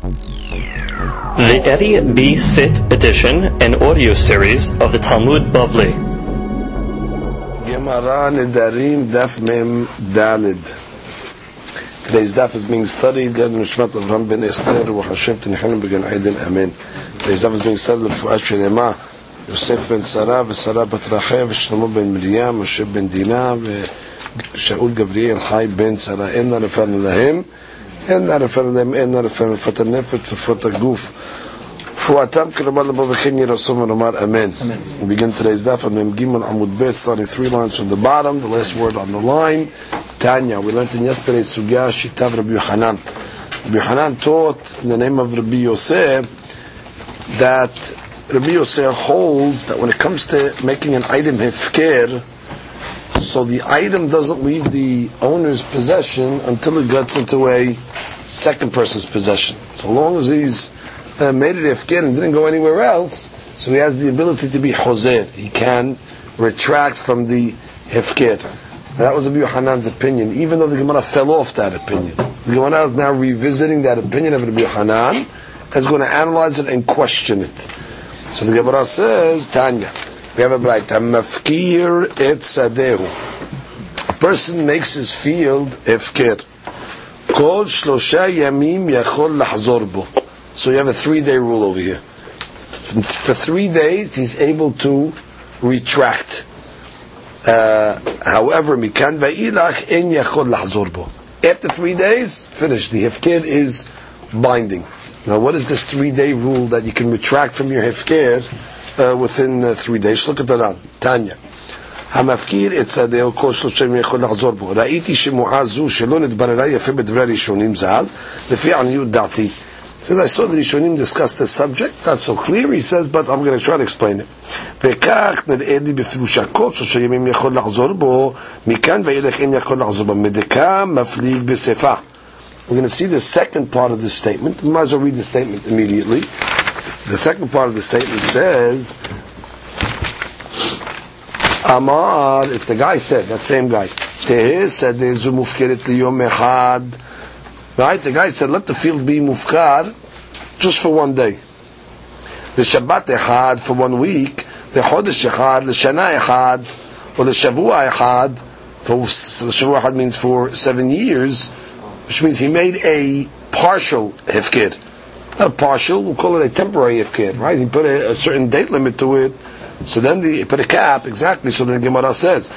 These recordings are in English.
The Eddie B. Sit edition and audio series of the Talmud Bavli. Gemara Nedarim Daf Mem Dalid. Today's daf is being studied. Gad Nishmat Avram ben Esther wa Hashem Tenichanim Began Aiden Amen. Today's daf is being studied Lefuat Shelema Yosef ben Sarah ושרה בת רחל ושלמה בן מרים, משה בן דינה ושאול גבריאל חי בן שרה. אין נרפאנו להם, אין הרפרנם, אין הרפרנם, לפת הנפש, לפת הגוף. תפואתם כלומר לבוא וכן יהיה רצון ונאמר אמן. We begin today's daf on מ"ג עמוד ב', starting three lines from the bottom, the last word on the line, Tanya. We learned in yesterday's סוגיה שיטת רבי יוחנן. Rabbi Yohanan taught in the name of Rabbi Yosef that Rabbi Yosef holds that when it comes to making an item hefker, so the item doesn't leave the owner's possession until it gets into a second person's possession. So long as he's uh, made it hefker and didn't go anywhere else, so he has the ability to be hozer. He can retract from the hefker. That was Rabbi Yohanan's opinion, even though the Gemara fell off that opinion. The Gemara is now revisiting that opinion of Yohanan, and is going to analyze it and question it. So the Gemara says, Tanya, we have a bright, mafkir et sadehu. A person makes his field efker. Kol shlosha yamim yachol lahzor bo. So you have a three-day rule over here. For three days, he's able to retract. Uh, however, mikan va'ilach en yachol lahzor bo. After three days, finished. The hefker is binding. Now, what is this three-day rule that you can retract from your hefker uh, within uh, three days? Look at that on Tanya. המפקיר את שדהו כל שלושה ימים יכול לחזור בו. ראיתי שמועה זו שלא נתבררה יפה בדברי הראשונים ז"ל, לפי עניות דעתי. So I saw the Rishonim discuss the subject, not so clear, he says, but I'm going to try to explain it. וכך נראה לי בפירושה כל שלושה ימים יכול לחזור בו, מכאן ואילך אין יכול לחזור בו. מדקה מפליג בשפה. We're going to see the second part of this statement. We might as well read the statement immediately. The second part of the statement says, Amar, if the guy said, that same guy, said. Right? The guy said, let the field be mufkar just for one day. The Shabbat echad for one week. The Chodesh echad, the Shana echad, or the Shavua echad, for Shavua echad means for seven years which means he made a partial hefkir. A partial, we'll call it a temporary hefkir, right? He put a, a, certain date limit to it. So then the, he put a cap, exactly, so then the Gemara says,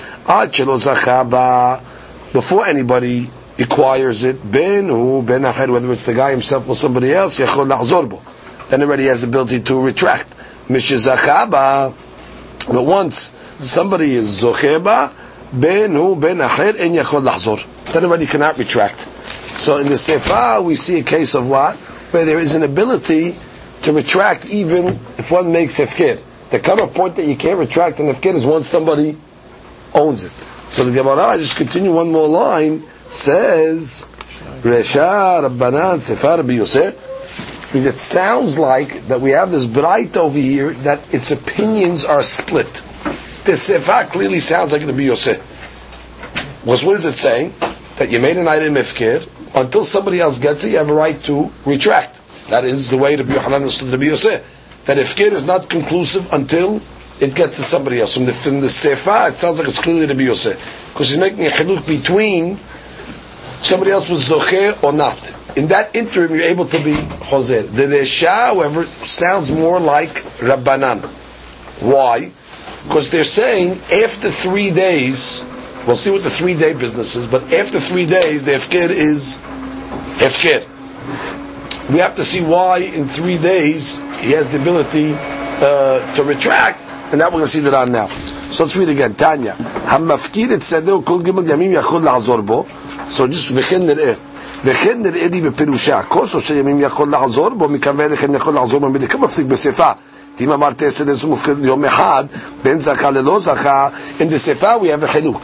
before anybody acquires it, ben hu ben ahed, whether it's the guy himself or somebody else, yachol lahzorbo. Then already has the ability to retract. Mishizachaba, but once somebody is zocheba, ben hu ben ahed, en yachol lahzor. Then already cannot retract. So in the Sefer, we see a case of what? Where there is an ability to retract even if one makes hefker. The cover point that you can't retract an hefker is once somebody owns it. So the Gemara, I just continue one more line, says, Resha Rabbanan Sefer Rabbi Yosef, because it sounds like that we have this bright over here that its opinions are split. The Sefer clearly sounds like it be Yosef. Well, what is it saying? That you made an item hefker, until somebody else gets it, you have a right to retract. That is the way Rabbi Yohanan understood Rabbi Yosef. That if is not conclusive until it gets to somebody else. From the, from the Sefer, it sounds like it's clearly Rabbi Yosef. Because he's making a chiluk between somebody else was zocher or not. In that interim, you're able to be Hoser. The Resha, however, sounds more like Rabbanan. Why? Because they're saying after three days, We'll see what the three day business is, but after three days, the hefker is hefker. We have to see why in three days he has the ability uh, to retract, and that we're going to see that on now. So let's read again. Tanya, hamafkir et sadeu kol gimel yamim yachol la'azor bo. So just v'chen nir'eh. וכן נראה לי בפירושה, כל שלושה ימים יכול לעזור בו, מכאן לכן יכול לעזור בו, מדקה מפסיק בשפה. אם אמרת עשר איזה מופקד יום אחד, בין זכה ללא זכה, in the sefer we have a חילוק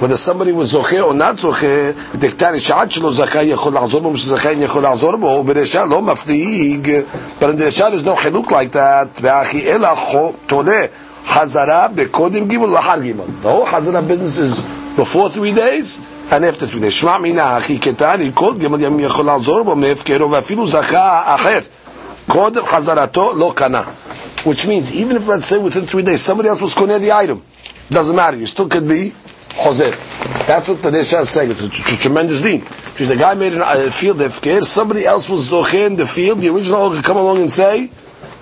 whether somebody was זוכה or not זוכה, דקטני שעד שלא זכה יכול לחזור בו, משזכה יכול לחזור בו, ברשע לא מפליג, but in the there's no חילוק like that, והאחי אלא תולה חזרה בקודם גימל לאחר גימל. The whole חזרה business is before three days and after three days. שמע מינה, אחי קטני, כל גמל ימים יכול לעזור בו מהפקרו, ואפילו זכה אחר. קודם חזרתו לא קנה. Which means, even if, let's say, within three days, somebody else was קונה the item, doesn't matter, you still could be Hosir. That's what the Nisha is saying. It's a tr- tremendous if She's a guy made a uh, field hefker. Somebody else was zocher in the field. The original could come along and say,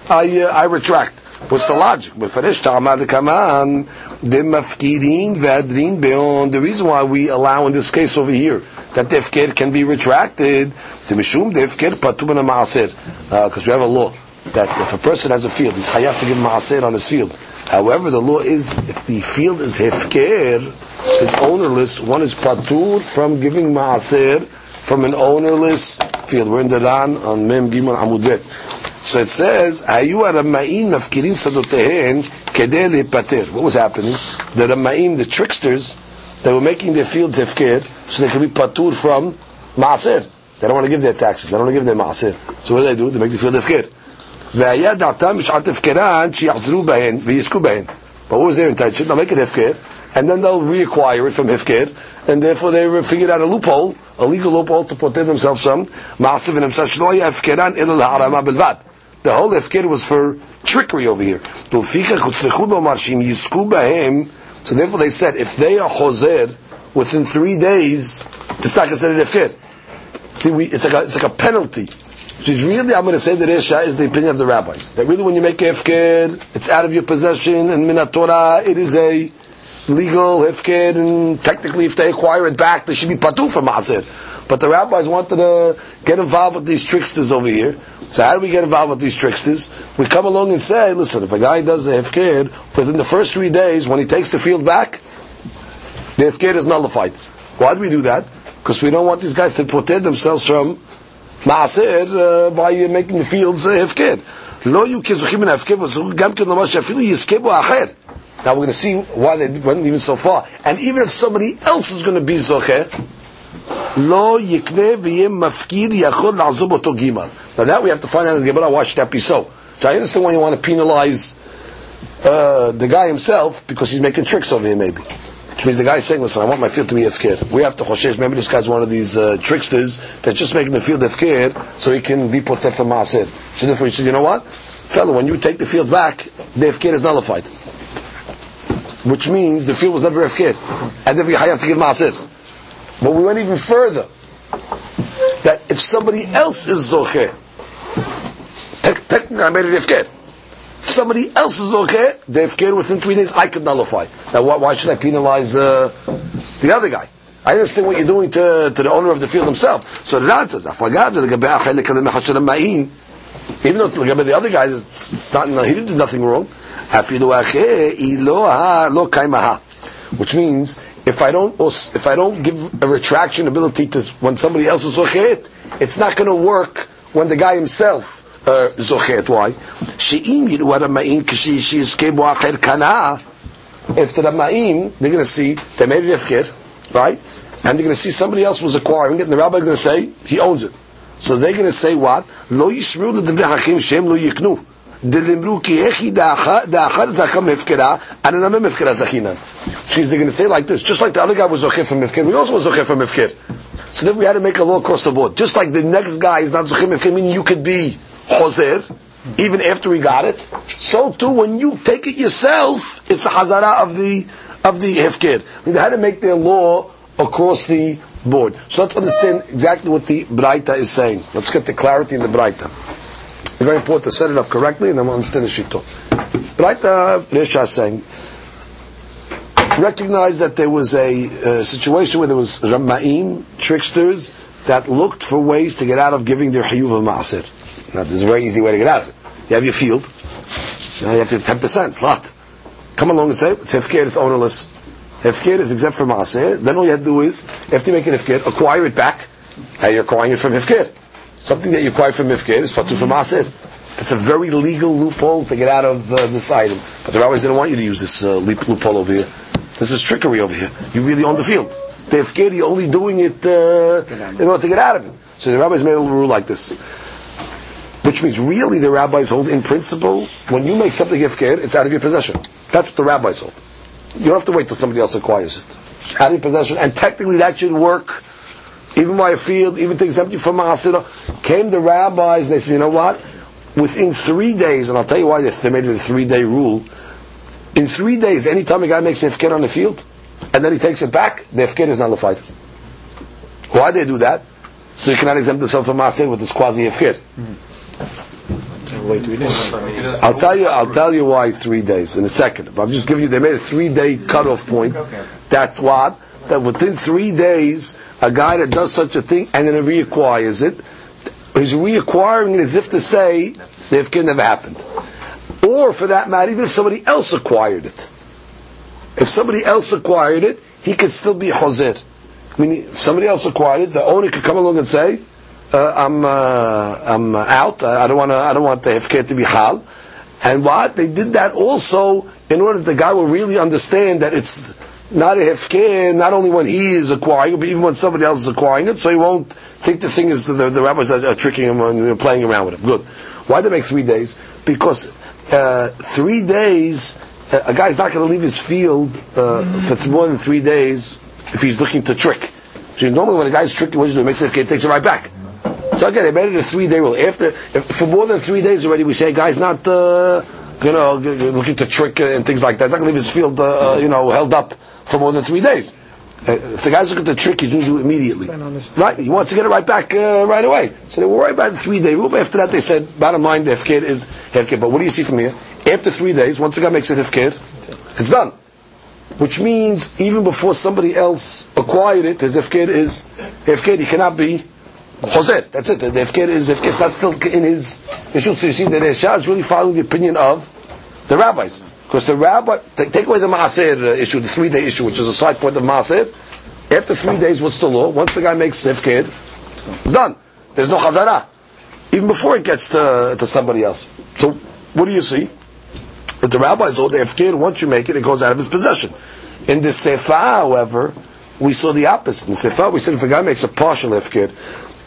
I, uh, I retract. What's the logic? The reason why we allow in this case over here that the ifkir can be retracted, because uh, we have a law that if a person has a field, he's ha'yaf to give maaser on his field. However, the law is if the field is hefker, is ownerless, one is patur from giving maaser from an ownerless field. We're in the Ran on Mem Gimel Amudet. So it says, "Hayu Rama'im mafkirin sadotehen kedei pater." What was happening? The Rama'im, the tricksters, they were making their fields hefker, so they could be patur from maaser. They don't want to give their taxes. They don't want to give their maaser. So what do they do? They make the field hefker. והיה דעתם בשעת הפקרן שיחזרו בהן ויזכו בהן. But what was their intention? They'll make it hefker, and then they'll reacquire it from Hifkir, and therefore they figured out a loophole, a legal loophole to protect themselves from Ma'asiv and Himsah The whole Hifkir was for trickery over here. So therefore they said, if they are Hozer, within three days, it's not considered Hifkir. See, we, it's, like a, it's like a penalty. Which really, I'm going to say that Isha is the opinion of the rabbis. That really, when you make a ifkir, it's out of your possession, and min Torah, it is a legal hefker, and technically if they acquire it back, they should be patu for maaser. But the rabbis wanted to get involved with these tricksters over here. So how do we get involved with these tricksters? We come along and say, listen, if a guy does a hefker, within the first three days, when he takes the field back, the hefker is nullified. Why do we do that? Because we don't want these guys to protect themselves from מעשר by making the fields הפקר. לא יהיו כזוכים מן ההפקר, וזוכו גם כן לומר שאפילו יזכה בו אחר. Now we're going to see why they went even so far. And even if somebody else is going to be zocher, lo yikne mafkir Now that we have to find out in the Gemara why should that be so. So I understand why you want to penalize uh, the guy himself because he's making tricks over here maybe. Which means the guy's saying, listen, I want my field to be efkir. We have to choshesh. Maybe this guy's one of these uh, tricksters that's just making the field efkir so he can be potet for maaser. So therefore he said, you know what? Fellow, when you take the field back, the efkir is nullified. Which means the field was never FKir. And therefore you have to give Maaser. But we went even further. That if somebody else is Zocheh, technically I made it FKir somebody else is okay, the ifkir within three days, I could nullify. Now, why, why should I penalize uh, the other guy? I understand what you're doing to, to the owner of the field himself. So the Ran says, even though the other guy, it's not, he didn't do nothing wrong. Which means, if I don't, if I don't give a retraction ability to when somebody else is zochet, it's not going to work when the guy himself uh, zochet. Why? If the Ramaim, they're going to see, they made it ifkir, right? And they're going to see somebody else was acquiring it, and the rabbi is going to say, he owns it. So they're going to say what? Lo yishru hakim shem lo yiknu. דלמרו כי איך דאחר זכה מהפקרה, הנמם מהפקרה זכינן. Which means they're going to say like this, just like the other guy was zokeh from Mifkir, we also was zokeh from Mifkir. So then we had to make a law across the board. Just like the next guy is not zokeh Mifkir, meaning you could be chozer, even after we got it. So too, when you take it yourself, it's a hazara of the of the hefker. They had to make their law across the board. So let's understand exactly what the Braita is saying. Let's get the clarity in the Braita. It's very important to set it up correctly, and then we'll understand the. Braita Resha is saying. Recognize that there was a uh, situation where there was Rama'im, tricksters, that looked for ways to get out of giving their Hayuv al-Ma'asir. Now, there's a very easy way to get out of it. You have your field. Now you have to have 10%. It's a lot. Come along and say, it's hefker, it's ownerless. Hefker is exempt from Maaseh. Then all you have to do is, after you make an hefker, acquire it back. Now you're acquiring it from hefker. Something that you acquire from hefker is patu from Maaseh. It's a very legal loophole to get out of uh, this item. But the rabbis didn't want you to use this uh, loophole over here. This is trickery over here. You really own the field. The hefker, you're only doing it uh, in order to get out of it. So the rabbis made a rule like this. Which means really the rabbis hold in principle, when you make something ifkir, it's out of your possession. That's what the rabbis hold. You don't have to wait till somebody else acquires it. out of possession, and technically that should work, even by a field, even to exempt you from Ma'asira. Came the rabbis, and they said, you know what? Within three days, and I'll tell you why they made it a three-day rule. In three days, anytime a guy makes a ifkir on the field, and then he takes it back, the ifkir is nullified. Why they do that? So you cannot exempt yourself from Maaseh with this quasi ifkir. I'll tell you. I'll tell you why three days in a second. But I'm just giving you. They made a three-day cutoff point. That what? That within three days, a guy that does such a thing and then reacquires it, he's reacquiring it as if to say the ifkir never happened. Or for that matter, even if somebody else acquired it. If somebody else acquired it, he could still be hozer. I mean, if somebody else acquired it, the owner could come along and say, uh, "I'm uh, I'm out. I don't want to. I don't want the hefker to be hal." And what they did that also in order that the guy will really understand that it's not a hefker, not only when he is acquiring it, but even when somebody else is acquiring it, so he won't think the thing is the, the rabbis are, are tricking him and playing around with him. Good. Why they make three days? Because uh, three days, uh, a guy's not going to leave his field uh, for th- more than three days if he's looking to trick. So normally when a guy's tricking, what does he do? He makes it, he takes it right back. So again, they made it a three-day rule. After, if, for more than three days already, we say a guy's not, uh, you know, looking to trick and things like that. He's not going to leave his field, uh, uh, you know, held up for more than three days. Uh, if the guy's looking to trick, he's going to do it immediately. Right? He wants to get it right back uh, right away. So they were right about the three-day rule. But after that, they said, bottom line, the hefker is hefker. But what do you see from here? After three days, once the guy makes it hefker, it's done. Which means even before somebody else acquired it, his hefker is hefker. He cannot be Hoser. That's it. The hefker is hefker. It's not still in his issue. So you see, the Resha is really following the opinion of the rabbis. Because the rabbi, take, take away the Maaser uh, issue, the three day issue, which is a side point of Maaser. After three days, what's the law? Once the guy makes hefker, it's done. There's no Hazara. Even before it gets to, to somebody else. So, what do you see? But the rabbis hold the hefker, once you make it, it goes out of his possession. In the Sefer, however, we saw the opposite. In the Sefer, we said if a guy makes a partial we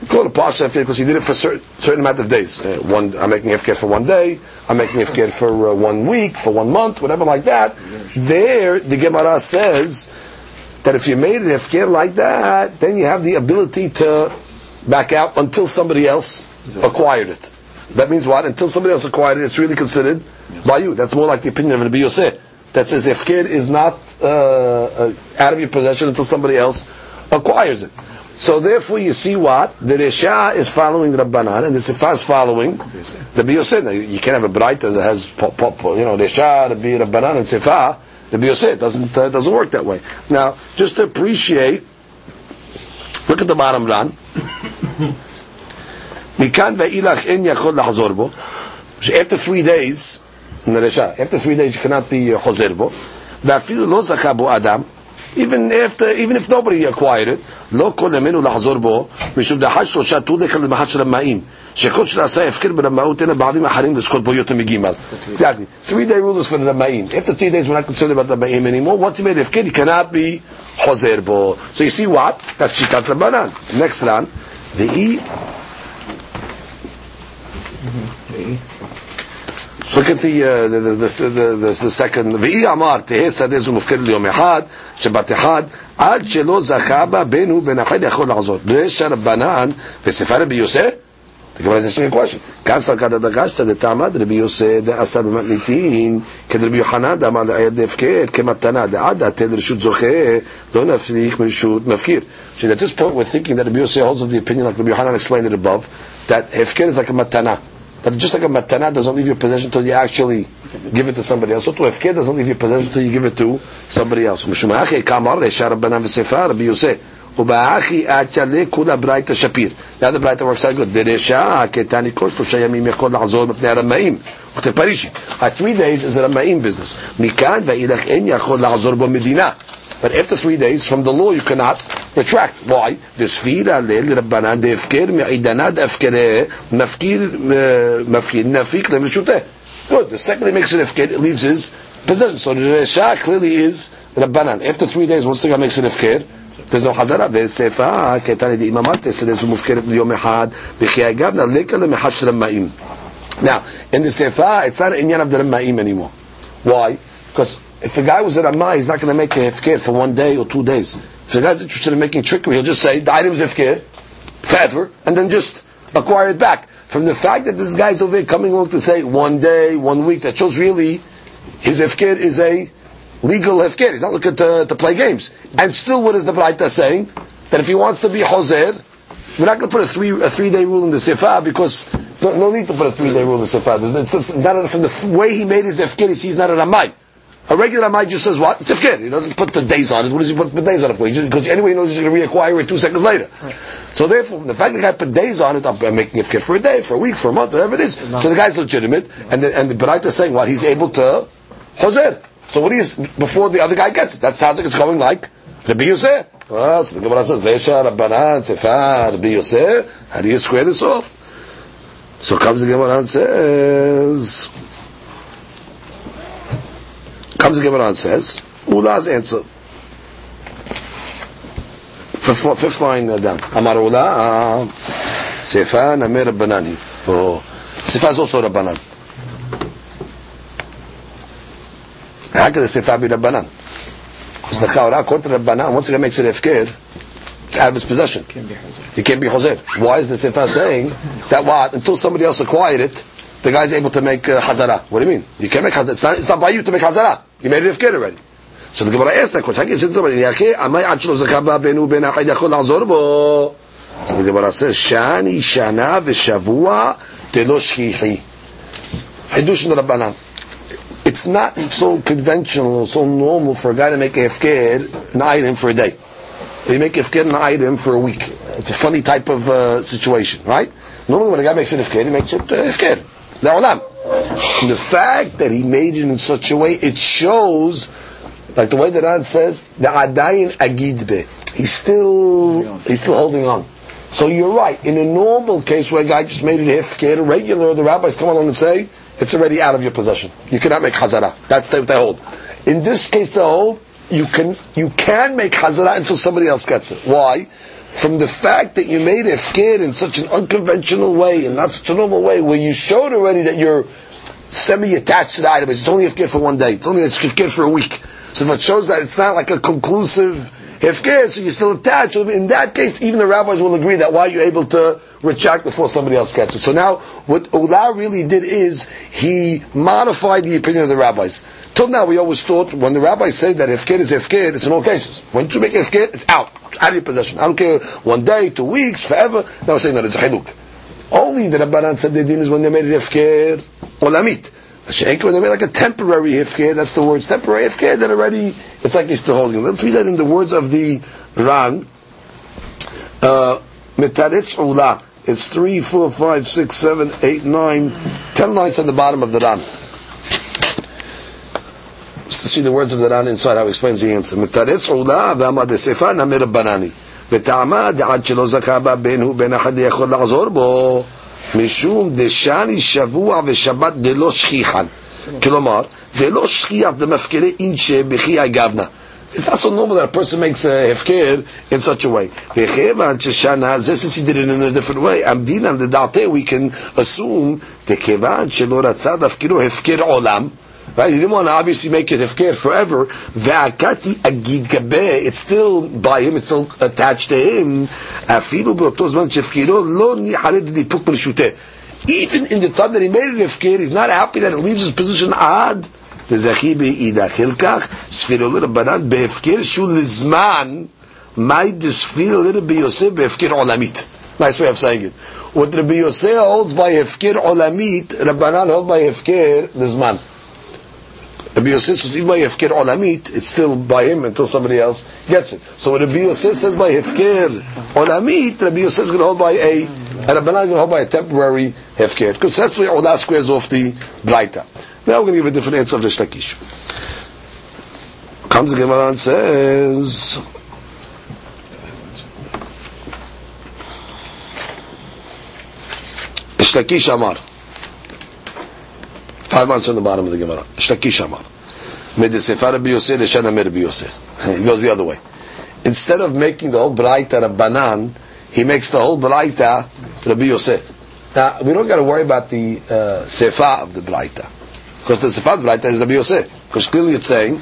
call it a partial hefker because he did it for a certain, certain amount of days. Uh, one, I'm making hefker for one day, I'm making hefker for uh, one week, for one month, whatever like that. There, the Gemara says that if you made an hefker like that, then you have the ability to back out until somebody else acquired it. That means what? Until somebody else acquired it, it's really considered by you. That's more like the opinion of Rabbi Yosef. That says if is not uh, uh, out of your possession until somebody else acquires it. So therefore, you see what the Rishah is following Rabbanan, and the Sifah is following the Yosid. You can't have a Braita that has pop, pop, you know the Rabbi Rabbanan, and Sefa. The Yosid doesn't uh, doesn't work that way. Now, just to appreciate, look at the bottom line. Mikan ve'ilach en yachod lahazorbo. After three days, in the Rishah. after three days you cannot be uh, chozerbo. Va'afilu lo zakabu adam even after, even if nobody acquired it, לא כל ימינו לחזור בו, משום דחש שלושה תולך למחת של המים, שכל שנעשה הפקר ברמאות אין הבעלים אחרים לזכות בו יותר מגימל. Exactly. Three day rule is for the Ramaim. After three days we're not concerned about the Ramaim anymore. Once he made הפקר, he cannot be חוזר בו. So you see what? That's שיטת רבנן. Next round. ואי So look at the, uh, the, the, the, the, the, the second, ואי אמר, תהא שדה זו מופקדת ליום אחד, שבת אחד, עד שלא זכה בה בין הוא בין אחד יכול לחזור. בריש רבנן, וספר רבי יוסף, the Gemara is asking a question. כאן סרקת הדגשתא דתעמד רבי יוסף דעשה במתניתין, כדרבי יוחנן דאמר לעיד דהפקר, כמתנה דעד דעתה לרשות זוכה, לא נפריק מרשות מפקיר. So at this point we're thinking that Rabbi Yosef holds of the opinion like Rabbi Yohanan explained it above, that hefker is like a matana. That just like a matana doesn't leave your possession until you actually give it to somebody else. So to hefker doesn't leave your possession until you give it to somebody else. משום אחי כאמר רשע רבנן וספר רבי יוסף. ובאחי אצ'לה כולה ברייתא שפיר. Now the ברייתא works out good. דרשע כתני כל שלושה ימים יכול לעזור מפני הרמאים. וכתב פרישי. ה-three days is a רמאים business. מכאן ואילך אין יכול לעזור במדינה. but after three days, from the law, you cannot retract. Why? The Sfira uh, Leil Rabbanan Defker Me'idanad Afkere Mafkir uh, Mafkir Nafik Lemeshuteh. Good. The second he makes an Afkir, it leaves his possession. So the Resha clearly is Rabbanan. After three days, once the guy makes an Afkir, there's no חזרה, וספר קטן ידי אממת, סרזו מופקרת ליום אחד, וכי הגבנה לקה למחד של המאים. Now, in the Sefer, it's not an inyan of the Ramaim anymore. Why? Because if a guy was at Ramah, he's not going to make a hefker for one day or two days. If the guy's interested in making trickery, he'll just say the item's hefker forever, and then just acquire it back. From the fact that this guy's over here coming along to say one day, one week, that shows really his hefker is a legal hefker. He's not looking to, to play games. And still, what is the Braita saying? That if he wants to be hoser, we're not going to put a three a three day rule in the sefer because no, no need to put a three day rule in the sefer. It's not from the way he made his hefker. He sees not a ramai. A regular Amai just says what? It's hefker. He doesn't put the days on it. What does he put the days on it for? Just, Because anyway he knows he's going to reacquire it two seconds later. Right. So therefore, the fact that the guy put days on it, I'm making hefker for a day, for a week, for a month, whatever it is. So the guy's legitimate, and the, and the Baraita is saying what? He's able to choser. So what is before the other guy gets it? That sounds like it's going like Rabbi Yosef. Well, so the Gemara says, Vesha Rabbanan Sefer Rabbi Yosef. How do you square this off? So comes the Gemara and says, Comes the Gemara and says, Ula's answer. Fifth, fifth line uh, down. Amar Ula, Sefa Namir Rabbanani. Oh, Sefa is also Rabbanan. How can the Sefa be Rabbanan? Because the Chaura, to Rabbanan, once he makes it Efker, it's out of his possession. He can't be Hoser. Why is the Sefa saying that what? Until somebody else acquired it, the guy's able to make uh, Hazara. What do you mean? You can't make Hazara. It's not, it's not by you to make Hazara. You made it Efker already. So the Gemara asks that question. So the Gemara says, Shani shana v'shavua telo shchihi. Hidush Rabbanan. It's not so conventional, so normal for a guy to make a an item for a day. They make hefker an item for a week. It's a funny type of uh, situation, right? Normally when a guy makes an hefker, he makes it uh, hefker. The fact that he made it in such a way, it shows like the way the Ran says, the adayin agidbe. He's still he's still holding on. So you're right. In a normal case where a guy just made it hefker, regular, the rabbis come along and say it's already out of your possession. You cannot make hazara. That's what they hold. In this case, they hold you can you can make hazara until somebody else gets it. Why? From the fact that you made a hefker in such an unconventional way and not such a normal way, where you showed already that you're semi-attached to the item. It's only hefker for one day. It's only hefker for a week. So if it shows that it's not like a conclusive hefker, so you're still attached. In that case, even the rabbis will agree that why you're able to retract before somebody else it. So now, what Ula really did is he modified the opinion of the rabbis. Till now, we always thought when the rabbis say that hefker is hefker, it's in all cases. When you make hefker, it's out, it's out of your possession. I don't care one day, two weeks, forever. Now we're saying that it's a haluk. Only the Rabbanan said the din is when they made it hefker olamit. Sheikh, when they made like a temporary hefker, that's the words temporary hefker, then already it's like he's still holding. Let's read that in the words of the Ran. Uh, Mitaritz Ula. It's three, four, five, six, seven, eight, nine, ten lines on the bottom of the Ran. To see the words of the Ran inside, how he explains the answer. Mitaritz Ula v'amad sefa namir banani. וטעמה דעד שלא זכה בה בין הוא בין אחד יכול לעזור בו משום דשני שבוע ושבת דלא שכיחן כלומר דלא שכיח דמפקרי אינשה בכי הגבנה It's not so normal that a person makes a hefker in such a way. Since he did it in a different way, the date we can assume kevan shelo ratzad afkiru hefker olam. Right? He didn't want to obviously make it hefker forever. Ve'akati agid gabe. It's still by him. It's still attached to him. Afilu be'oto zman shefkiro lo nihaled lipuk b'rishuteh. Even in the time that he made it hefker, he's not happy that it leaves his position odd. תזכי באידך, חלקך ספירו לרבנן בהפקר שהוא לזמן, מאי דספירו לרבי יוסף בהפקר עולמית. Nice way of saying it. What Rabbi Yosef holds by Hefker Olamit, Rabbanan holds by Hefker Lizman. Rabbi Yosef says even by Hefker Olamit, it's still by him until somebody else gets it. So when Rabbi Yosef says by Hefker Olamit, Rabbi Yosef is going to hold by a, and Rabbanan is going to hold by a temporary Hefker. Because that's where Ula squares off the Braita. Now we're going to give a different answer of the Lakish. Comes the Gemara and says, Reish Lakish Amar. Five months on the bottom of the Gemara. Reish Lakish Amar. Medesefar Rabbi Yosef, Leshana Rabbi Yosef. He goes the other way. Instead of making the whole Braita Rabbanan, he makes the whole Braita Rabbi Yosef. Now, we don't got to worry about the uh, Sefa of the Braita. Because the Sifat Braita is Rabbi Yosef. Because clearly it's saying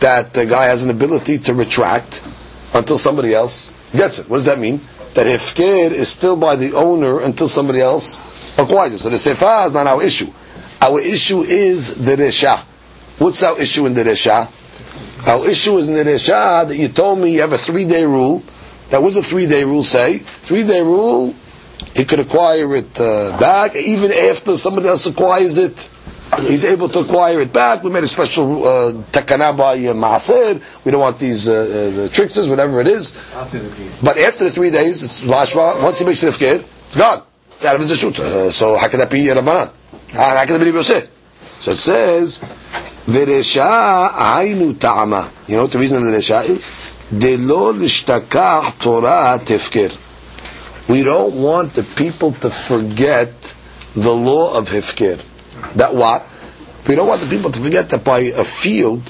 that the guy has an ability to retract until somebody else gets it. What does that mean? That Hefker is still by the owner until somebody else acquires it. So the Sifat is not our issue. Our issue is the Resha. What's our issue in the Resha? Our issue is in the Resha that you told me you have a three day rule. That was a three day rule say? Three day rule, he could acquire it uh, back even after somebody else acquires it. He's able to acquire it back. We made a special uh, takana by uh, Maaser. We don't want these uh, uh, tricksters, whatever it is. But after the three days, it's Vashva. Once he makes ifkir, it's gone. It's out of his shoot. Uh, so how can that be a Rabbanan? How can be Yosef? So it says, V'resha ainu ta'ama. You know what the reason of the resha is? Delo l'shtakach Torah tefkir. We don't want the people to forget the law of hefker. That what? We don't want the people to forget that by a field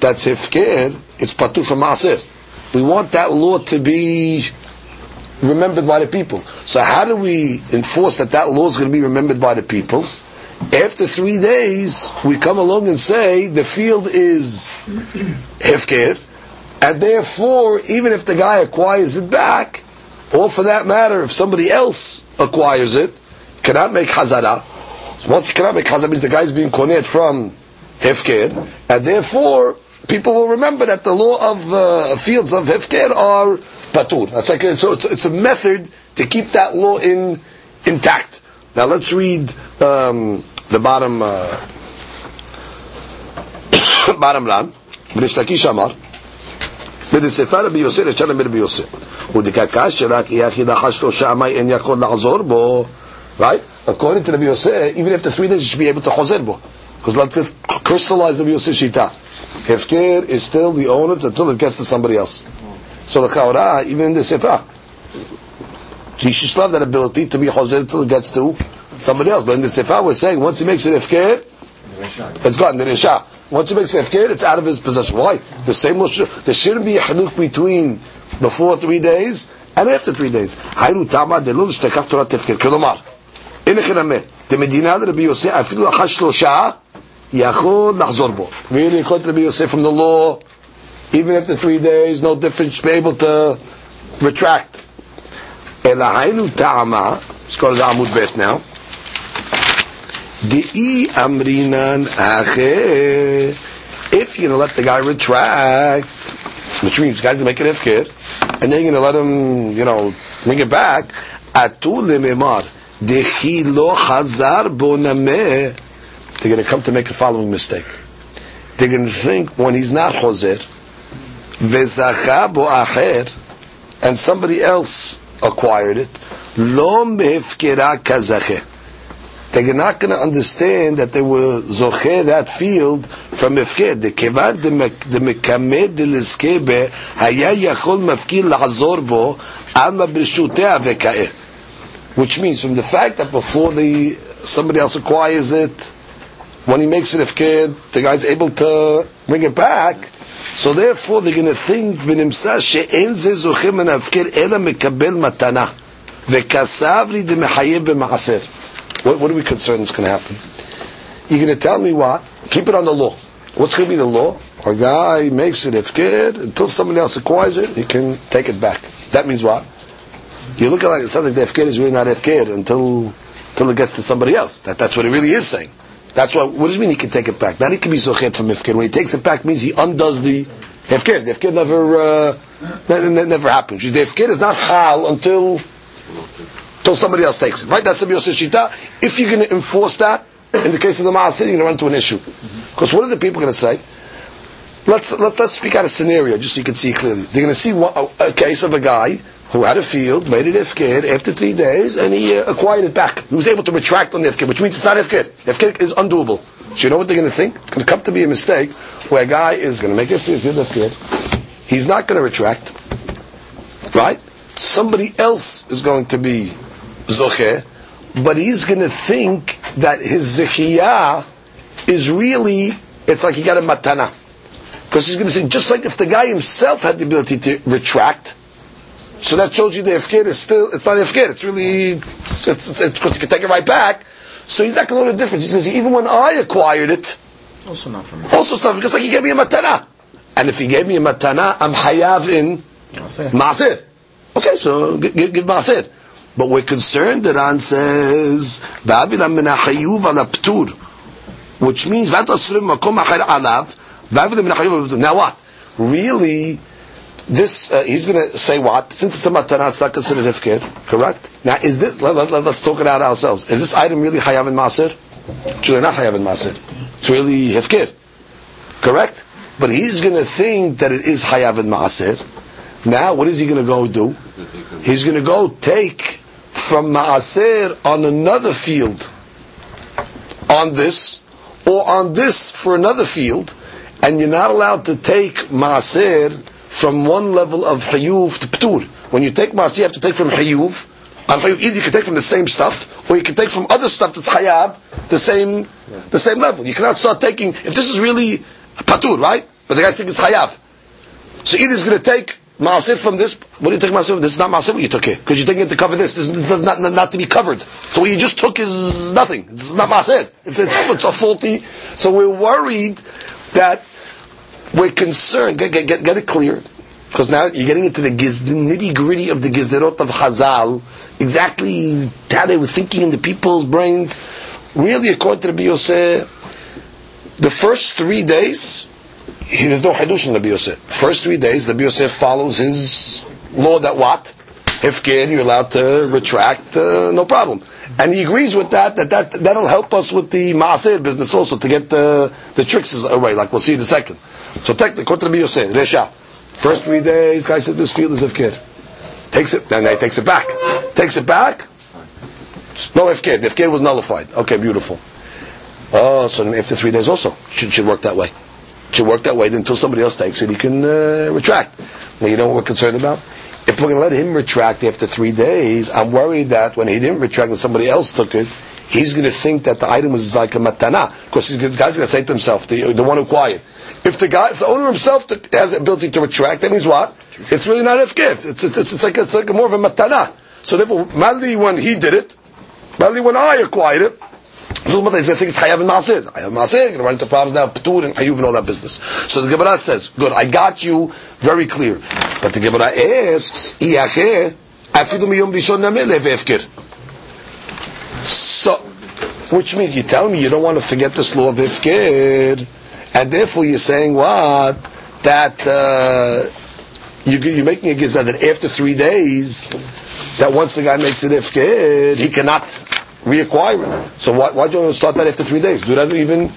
that's hefker, it's patur from maaser. We want that law to be remembered by the people. So how do we enforce that that law is going to be remembered by the people? After three days, we come along and say the field is hefker, and therefore, even if the guy acquires it back, or for that matter, if somebody else acquires it, cannot make hazara. Once you cannot make hazara, means the guy is being konet from hefker, and therefore people will remember that the law of uh, fields of hefker are patur. That's like so it's, it's, a method to keep that law in intact. Now let's read um, the bottom uh, bottom line. בריש לקיש אמר, בדספר רבי יוסי לשלם רבי יוסי. ודקקש שרק יהיה חידחה שלושה עמי אין יכול לחזור בו. Right? According to Rabbi Yosef, even after three days you should be able to choser bo. Because let's just crystallize Rabbi Yosef shita. Hefker is still the owner until it gets to somebody else. So the Chaura, even in the Sefer, he should still have that ability to be choser until it gets to somebody else. But in the Sefer we're saying once he makes it Hefker, it's gone. The Resha. Once he makes it Hefker, it's out of his possession. Why? The same there shouldn't be a haluk between before three days and after three days. היינו תמה דלא לשתכח תורת תפקר. כלומר, הנה חנמה, דמדינה לרבי יוסף, אפילו אחת שלושה, יכול לחזור בו. והנה יקרות רבי יוסף from the law, even after three days, no difference, be able to retract. Elahainu ta'ama, let's go to the Amud Bet now. Amrinan ache. If you're going to let the guy retract, which means guys are making an ifkir, and then you're going to let him, you know, bring it back, atu lememar, dehi lo hazar bonameh. They're going to come to make a following mistake. They're going to think when he's not hozer, vezacha bo acher, and somebody else acquired it, kazacheh they're not going to understand that they were zocher that field from mefked. The kevar the mekamed de leskebe haya yachol mafkir lahazor bo alma b'rishutea vekaeh. Which means from the fact that before the somebody else acquires it, when he makes it ifked, the guy's able to bring it back. So therefore, they're going to think v'nimsa she'en ela mekabel matana b'maaser. What, are we concerned is going to happen? You're going to tell me what? Keep it on the law. What's going to be the law? A guy makes it ifkid until somebody else acquires it, he can take it back. That means what? You look at it, it sounds like the ifkid is really not ifkid until until it gets to somebody else. That, that's what it really is saying. That's what. What does it mean he can take it back? Not he can be zochet from ifkid. When he takes it back, means he undoes the ifkid. The ifkid never uh, never happens. The ifkid is not hal until until somebody else takes it. Right? That's the Yosef Shita. If you're going to enforce that, in the case of the Maaseh, you're going to run into an issue. Because what are the people going to say? Let's, let, let's speak out a scenario just so you can see clearly. They're going to see one, a, a, case of a guy who had a field, made it ifkid after three days, and he uh, acquired it back. He was able to retract on the ifkid, which means it's not ifkid. Ifkid is undoable. So you know what they're going to think? It's going to come to be a mistake where a guy is going to make a field, ifkid. He's not going to retract. Right? Somebody else is going to be zoche, but he's going to think that his zechiyah is really, it's like he got a matana. Because he's going to say, just like if the guy himself had the ability to retract, so that shows you the ifkir is still, it's not ifkir, it's really, it's, it's, it's, because you can take it right back. So he's not going to know the difference. He says, even when I acquired it, Also not from me. Also stuff because like he gave me a matana. And if he gave me a matana, I'm hayav in. Maasir. Okay, so give, give, give Maasir. But we're concerned that Ran says, "Va'avila min ha'chayuv ala ptur," which means "V'atasrim makom acher alav." Va'avila min ha'chayuv ala ptur. Now what? Really, this uh, he's going to say what? Since it's a matana, it's not considered hefker, correct? Now, is this? Let, let, let, us talk it out ourselves. Is this item really hayav in Maasir? It's really not hayav in Maasir. It's really hefker, correct? But he's going to think that it is hayav in Maasir. Now, what is he going to go do? He's going to go take from Maaser on another field on this, or on this for another field, and you're not allowed to take Maaser from one level of Hayuv to Ptur. When you take Maaser, you have to take from Hayuv. On Hayuv, either you can take from the same stuff, or you can take from other stuff that's Hayab, the same, the same level. You cannot start taking, if this is really Patur, right? But the guys think it's Hayav. So either he's going to take Maasir from this. What do you take Maasir from? This is not Maasir what you took here. Because you're taking it to cover this. This is not, not, not to be covered. So what you just took is nothing. It's not Maasir. It's, it's, it's a faulty. So we're worried that we're concerned. Get, get, get, get it clear. Because now you're getting into the nitty gritty of the Gezerot of Chazal. Exactly how they were thinking in the people's brains. Really, according to the Yosef, the first three days, he, there's no hadush in Rabbi Yosef. First three days, Rabbi Yosef follows his law that what? Hefker, you're allowed to retract, uh, no problem. And he agrees with that, that, that that'll help us with the Maaseh business also, to get the, the tricks away, like we'll see in a second. So according to Rabbi Yosef, Resha, first three days, guy says this field is Hefker. Takes it, then he takes it back. Takes it back, no Hefker, the Hefker was nullified. Okay, beautiful. Oh, so after three days also, should, should work that way should work that way until somebody else takes it, he can uh, retract. Now, you know what we're concerned about? If we're going to let him retract after three days, I'm worried that when he didn't retract and somebody else took it, he's going to think that the item was like a matana. Because the guy's going to say to himself, the, the one who acquired, if the guy, if the owner himself has the ability to retract, that means what? It's really not a gift. It's, it's, it's, like, it's like more of a matana. So therefore, Mali when he did it, Mali when I acquired it, Going to think it's Chayav and Maasir. Chayav and Maasir, going to run into problems now, Ptur and Hayuv and all that business. So the Gemara says, good, I got you very clear. But the Gemara asks, Iyacheh, afidu miyom rishon nameh levefkir. So, which means you tell me you don't want to forget this law of Ifkir, and therefore you're saying what? That uh, you, you're making a gizah that after three days, that once the guy makes it Ifkir, he cannot reacquire it. So why, why don't you start that after three days? Do that even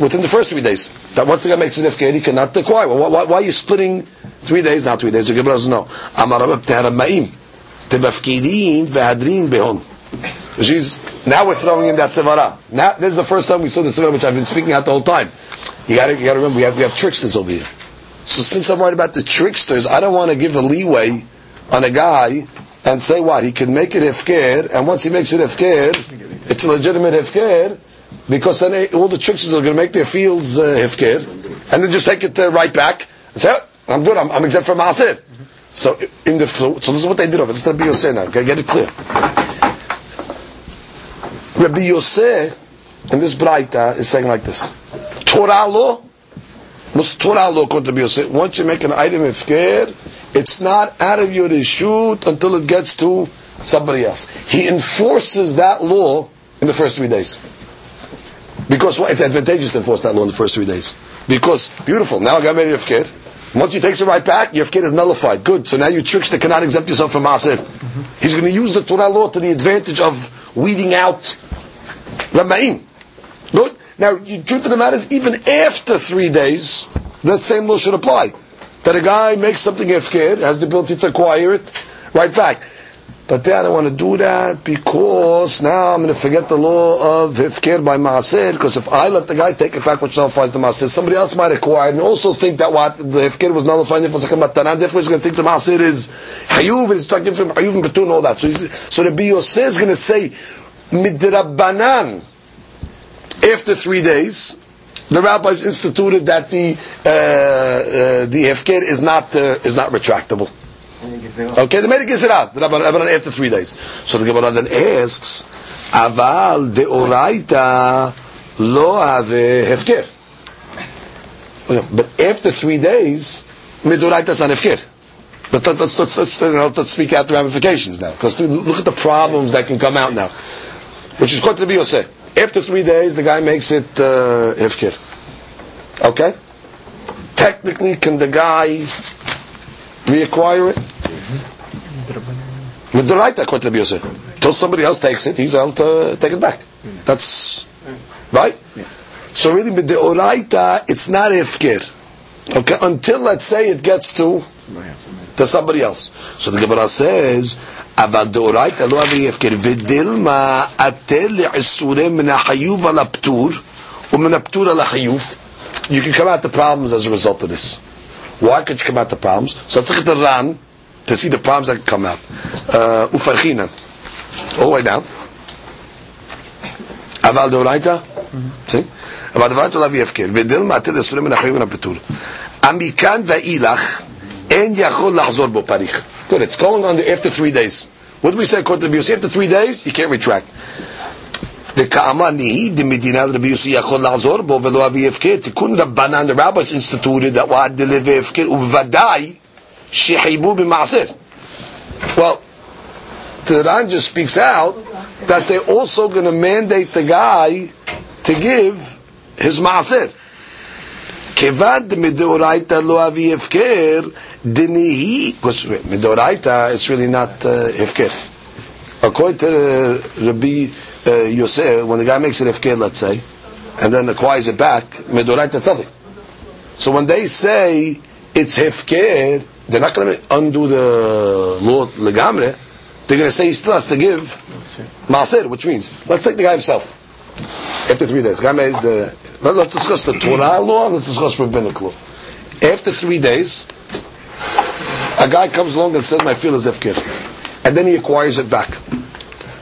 within the first three days. That once the guy makes an FK, he cannot acquire. Well, why, why, are you splitting three days, not three days? The Gemara doesn't know. Amar Rabbi Ma'im. Behon. She's, now we're throwing in that sevara. Now, this is the first time we saw the sevara, which I've been speaking out the whole time. You gotta, you gotta remember, we have, we have tricksters over here. So since I'm worried about the tricksters, I don't want to give a leeway on a guy and say what? He can make it ifker, and once he makes it ifker, it's a legitimate ifker, because then all the tricksters are going to make their fields uh, ifker, and then just take it uh, right back and say, oh, I'm good, I'm, I'm exempt from Maasir. So in the so this is what they did over. It's Rabbi Yosef now. Okay, get it clear. Rabbi Yosef in this Braita is saying like this: Torah law, Torah law according to Rabbi Yosef? Once you make an item ifker, it's not out of your shoot until it gets to somebody else. He enforces that law in the first three days. Because well, it's advantageous to enforce that law in the first three days. Because, beautiful, now I got married to Yafkir. Once he takes it right back, Yafkir is nullified. Good. So now you trickster cannot exempt yourself from Masir. Mm-hmm. He's going to use the Torah law to the advantage of weeding out Rama'im. Good. Now, the truth of the matter is, even after three days, that same law should apply that a guy makes something hefker, has the ability to acquire it, right back. But then I don't want to do that because now I'm going to forget the law of hefker by maaser. Because if I let the guy take it back, which nullifies the maaser, somebody else might acquire and also think that what the hefker was nullified. Therefore, he's going to think the maaser is hayuv. He's talking from hayuv and betun and all that. So, so the biyoser is going to say midrabanan after three days the rabbis instituted that the uh, uh, the hefker is not uh, is not retractable. Okay, they made a gezerah. The rabbanan after three days. So the Gemara then asks, "Aval deoraita lo have hefker." But after three days, midoraita is not hefker. Let's, let's, let's, let's, let's speak out the ramifications now. Because look at the problems that can come out now. Which is quite to be say. After three days, the guy makes it uh, hefker. Okay? Technically, can the guy reacquire it? With the right, according to Yosef. Till somebody else takes it, he's able to take it back. That's right. So really, with the oraita, it's not ifkir. Okay, until let's say it gets to to somebody else. So the Gemara says, אבל דאורייתא לא אבי הפקר, ודילמה אתל לעשורי מן החיוב על הפטור, ומן הפטור על החיוב. You can come out the problems as a result of this. Why could you come out the problems? So let's look at the Ran to see the problems that can come out. Uh, Ufarchina. All the way down. אבל דאורייתא? See? אבל דאורייתא לא אבי הפקר, ודילמה אתל לעשורי מן החיוב מן הפטור. המכאן ואילך En yachol lachzor bo parich. Good. It's going on the, after three days. What do we say according to Rabbi After three days, you can't retract. The ka'ama nihi, the medina Rabbi Yossi yachol lachzor bo velo avi efker. Tikkun Rabbanan, the rabbis instituted that wa'ad delive efker uvadai shehibu b'ma'aser. Well, the Ran just speaks out that they're also going to mandate the guy to give his ma'aser. Kevad midoraita lo avi efker dinihi. Because midoraita is really not uh, hefker. According to uh, Rabbi uh, Yosef, when the guy makes it hefker, let's say, and then acquires it back, midoraita is something. So when they say it's hefker, they're not going to undo the law legamre. They're going to say he still has to give maaser, which means let's take the guy himself. After three days, guy the Let's discuss the Torah law. Let's discuss rabbinic law. After three days, a guy comes along and says, "My field is efker," and then he acquires it back.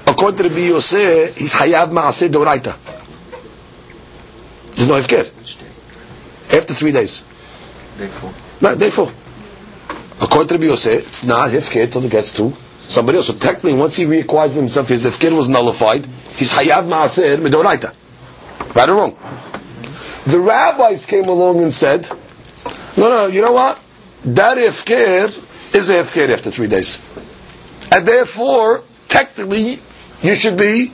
According to the Yosef, he's hayav maaseh doraita. There's no efker. After three days. Day four. No, day four. According to the Yosef, it's not hefker till it gets to somebody else. So technically, once he reacquires himself, his hefker was nullified. He's hayav maaseh midoraita. Right or wrong? The rabbis came along and said, no, no, you know what? That ifker is a ifker after three days. And therefore, technically, you should be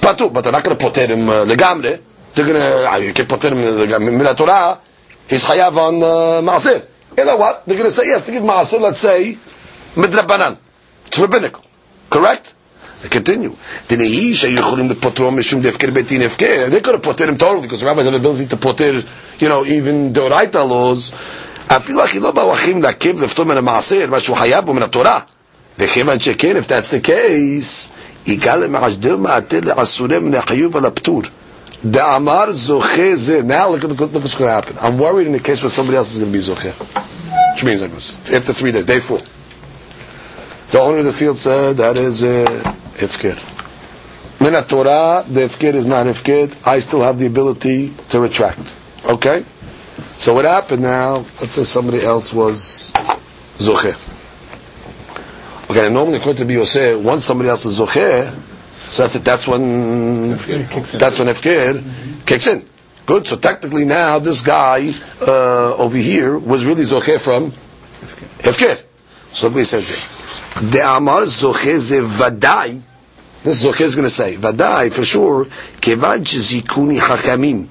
patu. But they're not going to put him uh, legamre. They're going to, uh, you can put him in Torah. He's chayav on uh, ma'asir. You know what? They're going to say, yes, to give ma'asir, let's say, midrabanan. It's rabbinical. Correct? They continue. They could have put him totally because rabbis have the ability to it, you know, even the Oraita laws. אפילו לא באו אחים לעכב לפטור מן המעשר, מה שהוא חייב בו מן התורה. וכיוון שכן, if that's the case, יגע למעשדל מעטה לעשורי מן החיוב על הפטור. דאמר זוכה זה. Now look at, look, look what's going to happen. I'm worried in the case where somebody else is going to be זוכה. Which means like this. After three days, day four. The owner of the field said that is uh, Hefker. Min Torah, the Hefker is not Hefker. I still have the ability to retract. Okay? So what happened now, let's say somebody else was Zoche. Okay, normally according to Yosef, once somebody else is Zoche, so that's it, that's when, that's when Hefker kicks in. Good, so technically now this guy uh, over here was really Zoche from Hefker. So he says here. De'amar zoche ze vadai. This zoche is going to say, vadai, for sure, kevan shezikuni hachamim.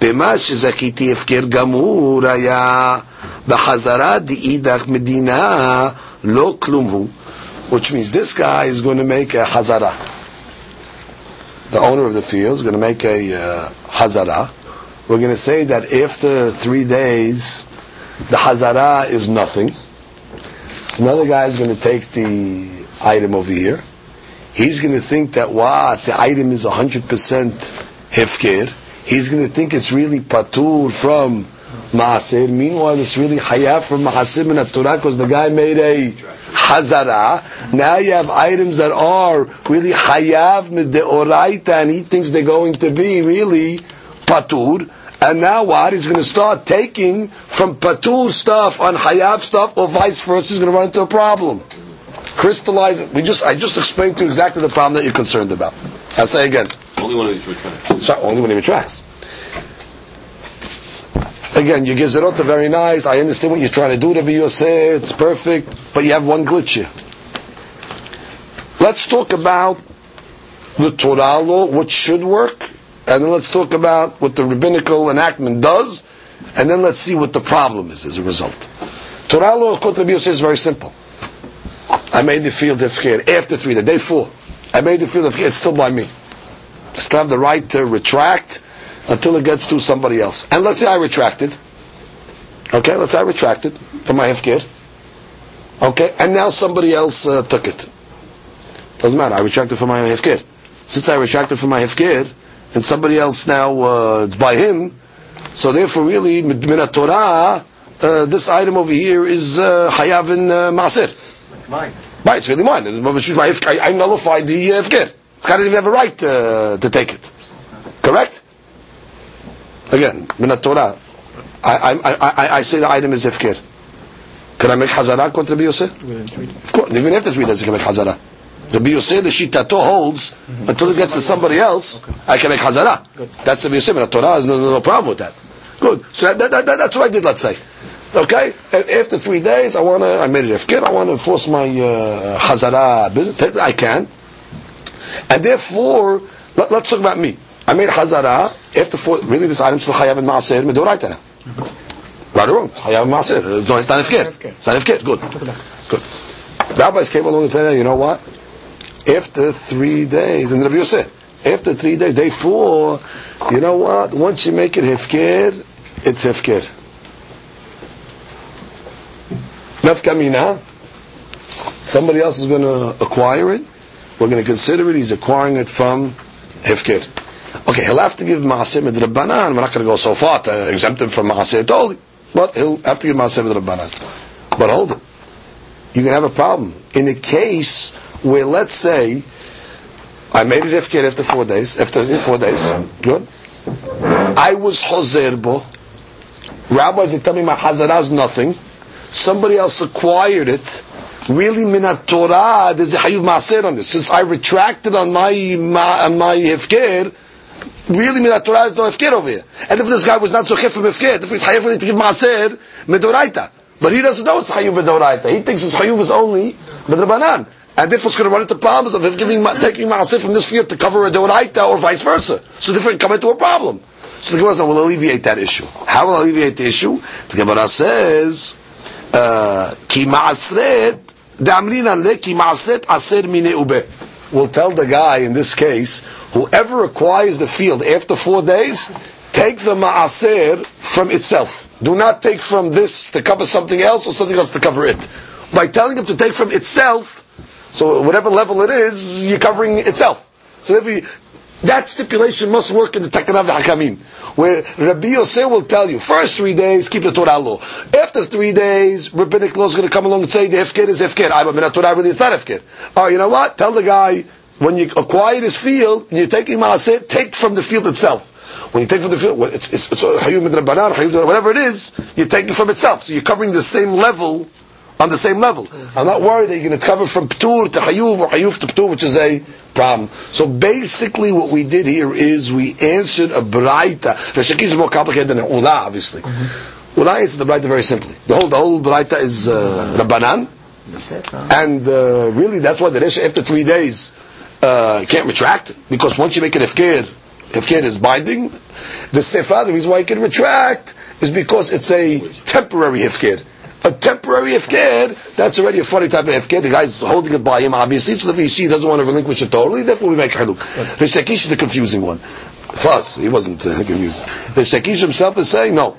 במה שזכיתי הפקר גמור היה בחזרה דאידך מדינה לא כלום הוא which means this guy is going to make a hazara the owner of the field is going to make a uh, hazara we're going to say that after three days the hazara is nothing Another guy is going to take the item over here. He's going to think that what the item is 100% hefker. He's going to think it's really patur from maaser. Meanwhile, it's really hayaf from maasim and Torah because the guy made a hazara. Now you have items that are really hayav mideoraita, and he thinks they're going to be really patur. And now what? He's going to start taking from patur stuff on hayav stuff, or vice versa. He's going to run into a problem. Crystallize it. We just, I just explained to you exactly the problem that you're concerned about. I'll say again. Only of these retracts. So only when he retracts. Again, your gezerot are very nice. I understand what you're trying to do to be Yosef. It's perfect. But you have one glitch here. Let's talk about the Torah law, what should work, and then let's talk about what the rabbinical enactment does, and then let's see what the problem is as a result. Torah law, according to Yosef, is very simple. I made the field of after three the day four. I made the field of it's still by me. I still have the right to retract until it gets to somebody else. And let's say I retracted. Okay, let's say I retracted from my hefker. Okay, and now somebody else uh, took it. Doesn't matter. I retracted from my hefker. Since I retracted from my hefker, and somebody else now uh, it's by him, so therefore, really, min Torah, uh, this item over here is uh, hayav in uh, maaser. It's mine. Right, it's really mine. I, I nullified the uh, hefker. I don't even have a right uh, to take it. Correct? Again, min Torah. I, I, I, I say the item is hefker. Can I make hazara contra Rabbi Yosef? Of course, even after three days, I can make hazara. Rabbi Yosef, the shitato holds until it gets to somebody else. I can make hazara. That's Rabbi Yosef. The Torah has no, no, no problem with that. Good. So that, that, that, that's what I did. Let's say. Okay. After three days, I want to. I made it hefker. I want to enforce my uh, hazara business. I can. And therefore, let, us talk about me. I made hazara after four. Really, this item still chayav in maaser medoraita now. Right or wrong? Chayav maaser. Uh, no, it's not hefker. It's not hefker. Good. Good. Rabbis came along and said, you know what? After three days, and Rabbi Yosef, after three days, day four, you know what? Once you make it hefker, it's hefker. Nafkamina, somebody else is going to acquire it. We're going to consider it. He's acquiring it from hefker. Okay, he'll have to give maaser midrabanan. We're not going to go so far to exempt him from maaser totally, but he'll have to give maaser midrabanan. But hold it, you can have a problem in a case where, let's say, I made it hefker after four days. After four days, good. I was hozerbo. Rabbis are telling me my hazara is nothing. Somebody else acquired it. Really, minat Torah, there's a hayuv maaser on this. Since I retracted on my on my hefker, really minat Torah is no hefker over here. And if this guy was not so chef from hefker, if he's hayuv to give maaser medoraita, but he doesn't know it's hayuv medoraita. He thinks it's hayuv is only medrabanan. And therefore it's going to run into problems of him giving, taking maaser from this field to cover a doraita or vice versa. So therefore it come into a problem. So the Gemara will alleviate that issue. How will alleviate the issue? The Gemara says, uh, ki ma'asret, We'll tell the guy in this case, whoever acquires the field after four days, take the ma'aser from itself. Do not take from this to cover something else or something else to cover it. By telling him to take from itself, so whatever level it is, you're covering itself. So that stipulation must work in the Takanav Hakamim, where Rabbi Yosef will tell you, first three days, keep the Torah law. After three days, rabbinic law is going to come along and say, the Hefker is Hefker. I mean, Torah really is not Hefker. All right, you know what? Tell the guy, when you acquire this field, and you're taking Maaseh, take from the field itself. When you take from the field, it's, it's, it's Hayum whatever it is, you're taking from itself. So you're covering the same level on the same level. I'm not worried that you're going to cover from Ptur to Hayuv or Hayuv to Ptur, which is a problem. So basically what we did here is we answered a Braita. The Shakir is more complicated than an Ula, obviously. Mm-hmm. Ula answered the Braita very simply. The whole, the whole Braita is uh, Rabbanan. And uh, really that's why the Resha after three days uh, can't retract, because once you make an Efker, Efker is binding. The Sefer, the reason why you can retract is because it's a temporary Hefker a temporary ifkir, that's already a funny type of ifkir. The guy's holding it by him, obviously, so see he doesn't want to relinquish it totally, therefore we make haluk. Reish Lakish is the confusing one. For us, he wasn't uh, confused. Reish Lakish himself is saying, no.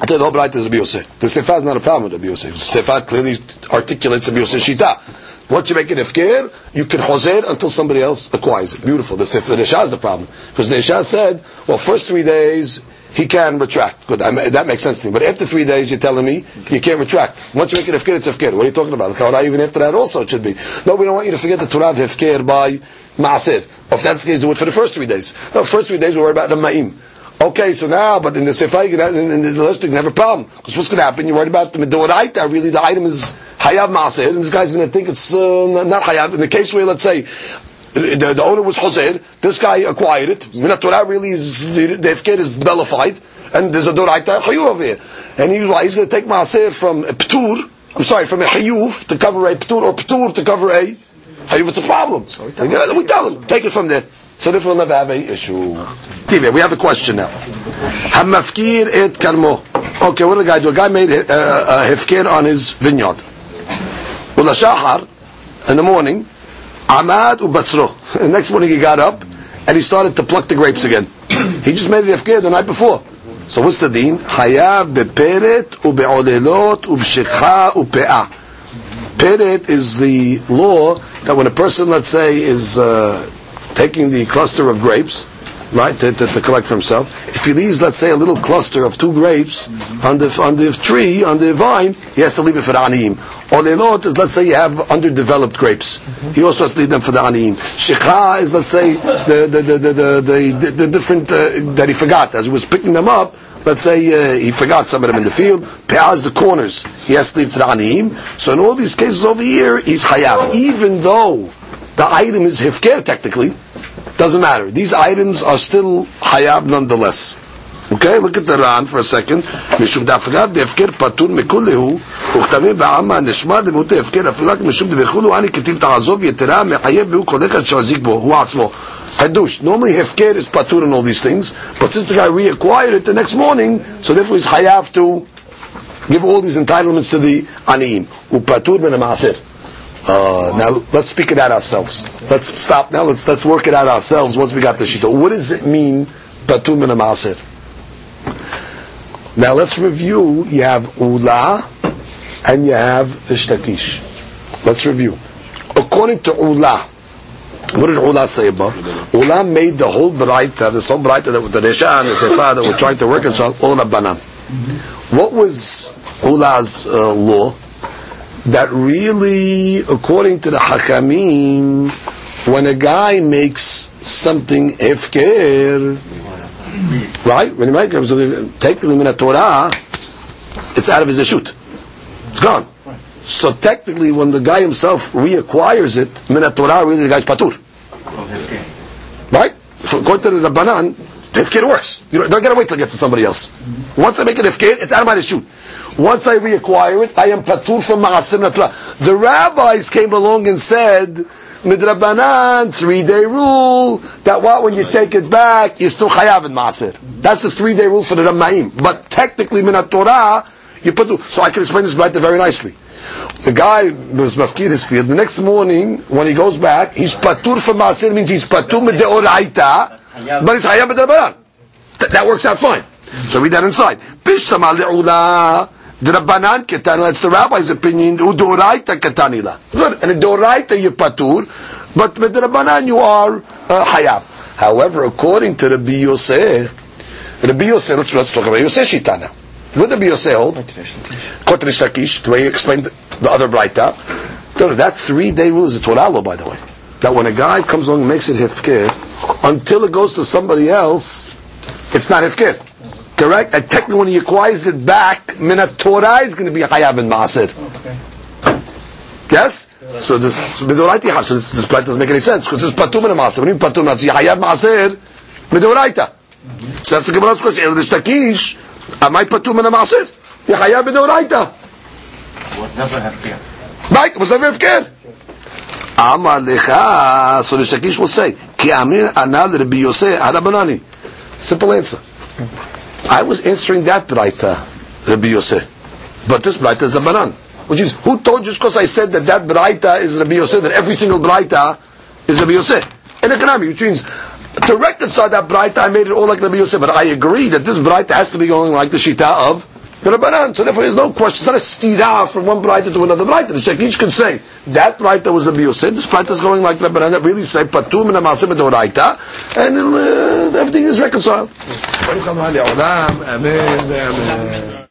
I tell the whole Braita is Rabbi Yosef. The Sefer is not a problem with Rabbi Yosef. The Sefer clearly articulates Rabbi Yosef Shita. Once you make an ifkir, you can hozer until somebody else acquires it. Beautiful. The Sefer, the Isha is the problem. Because the Isha said, well, first three days, he can retract. Good, that makes sense to me. But after three days, you're telling me you can't retract. Once you make it hefker, it's hefker. What are you talking about? Torah, even after that, also it should be. No, we don't want you to forget the Torah of hefker by maaser. If that's the case, do it for the first three days. No, first three days we worry about the ma'im. Okay, so now, but in the sefer, in the list, you can have a problem. Because what's going to happen? You're worried about the medoraita. Really, the item is hayav maaser, and this guy's going to think it's uh, not hayav. In the case where, let's say, the, the owner was Hoser, this guy acquired it. Min Torah really is, the, the Hefker is bellified, and there's a Doraita Chayuv over here. And he, he's going to take Maaser from a Ptur, I'm sorry, from a Hayuv to cover a Ptur, or Ptur to cover a Hayuv. It's a problem. So we, tell we tell him, take it from there. So therefore we'll never have a issue. TV, we have a question now. Hamafkir et kalmo. Okay, what did the guy do? A guy made a, a, a hefker on his vineyard. Ula shahar, in the morning, Amad ubatzro. The next morning he got up and he started to pluck the grapes again. he just made it afkir the night before. So what's the deen? Hayav beperet ube'olelot ub'shekha upe'ah. Peret is the law that when a person, let's say, is uh, taking the cluster of grapes, right, to, to, to, collect for himself, if he leaves, let's say, a little cluster of two grapes on the on the tree, on the vine, he has to leave it for the aniyim. Olelot is, let's say, you have underdeveloped grapes. He also has to leave them for the aniyim. Shikha is, let's say, the the the the the, the, the different uh, that he forgot as he was picking them up. Let's say uh, he forgot some of them in the field. Pe'az the corners. He has to leave to the aniyim. So in all these cases over here, he's hayav, even though the item is hifker technically. Doesn't matter. These items are still hayab nonetheless. Okay, look at the Ran for a second. משום דווקא דהפקר פטור מכולהו, וכתבים בעלמא נשמע דמות ההפקר אפילו רק משום דברכולו אני כתיב תעזוב יתרה מחייב והוא כל אחד שהחזיק בו, הוא עצמו. חידוש. Normally הפקר is patur and all these things, but since the guy reacquired it the next morning, so therefore he's hayav to give all these entitlements to the aniyim. Upatur ben המעשר. Uh, now let's speak it out ourselves. Let's stop now. Let's let's work it out ourselves. Once we got the shita, what does it mean? Patur min maaser. Now let's review. You have ula, and you have ishtakish. Let's review. According to ula, what did ula say about? Ula made the whole braita, this whole braita that the resha and the sefa that we're trying to work reconcile, all rabbanan. What was ula's uh, law? That really, according to the Hakamim, when a guy makes something hefker, right? When he makes take the min Torah, it's out of his shoot. It's gone. So technically, when the guy himself reacquires it, min Torah, really the guy's patur. Right? So according to the Rabbanan, hefker works. You don't, don't gotta wait till it gets to somebody else. Once I make it hefker, it's out of my shoot. Once I reacquire it, I am patur from maasim The rabbis came along and said, midrabanan, three day rule, that what, when you take it back, you still chayav in maasir. That's the three day rule for the Ramaim. But technically, minat Torah, you put, so I can explain this right there very nicely. The guy was mafkir his field. The next morning, when he goes back, he's patur from maasir, means he's patur mit deoraita, but he's chayav midrabanan. That works out fine. So read that inside. Bishtam al the Rabbanan ketanu, that's the rabbi's opinion, udoraita ketanila. Good. And in doraita you patur, but with the Rabbanan you are uh, hayab. However, according to the Yosef, the Yosef, let's, let's talk about Yosef Shitana. What the Yosef hold? Kotrish Takish, the way he explained the other Braita. That three day rule is a Torah law, by the way. That when a guy comes along and makes it hifkir, until it goes to somebody else, it's not hifkir. Correct? And technically, when he acquires it back, Minat Torah is going to be Hayab and Maasir. Yes? So this, so this, this plan doesn't make any sense, because it's Patum and Maasir. When you Patum and Maasir, Hayab Maasir, Midoraita. So that's the Gemara's question. El Rishtakish, am I Patum and Maasir? Hayab Midoraita. Was never Hefker. Right, was never Hefker. Amar lecha, so the Shakish will say, Ki amir anal Rabbi Yosef. Simple answer. I was answering that Braita, Rabbi Yosef. But this Braita is the Banan. Which is, who told you because I said that that Braita is Rabbi Yosef, that every single Braita is Rabbi Yosef? In economy, which means, to reconcile that Braita, I made it all like Rabbi Yosef. But I agree that this Braita has to be going like the Shita of the Rabbanan. So therefore, there's no question. It's not a stira from one Braita to another Braita. The Sheikh can say, that Braita was Yosef, this Braita is going like Rabbanan, that really say, Patum and Amasim and uh, everything is reconciled.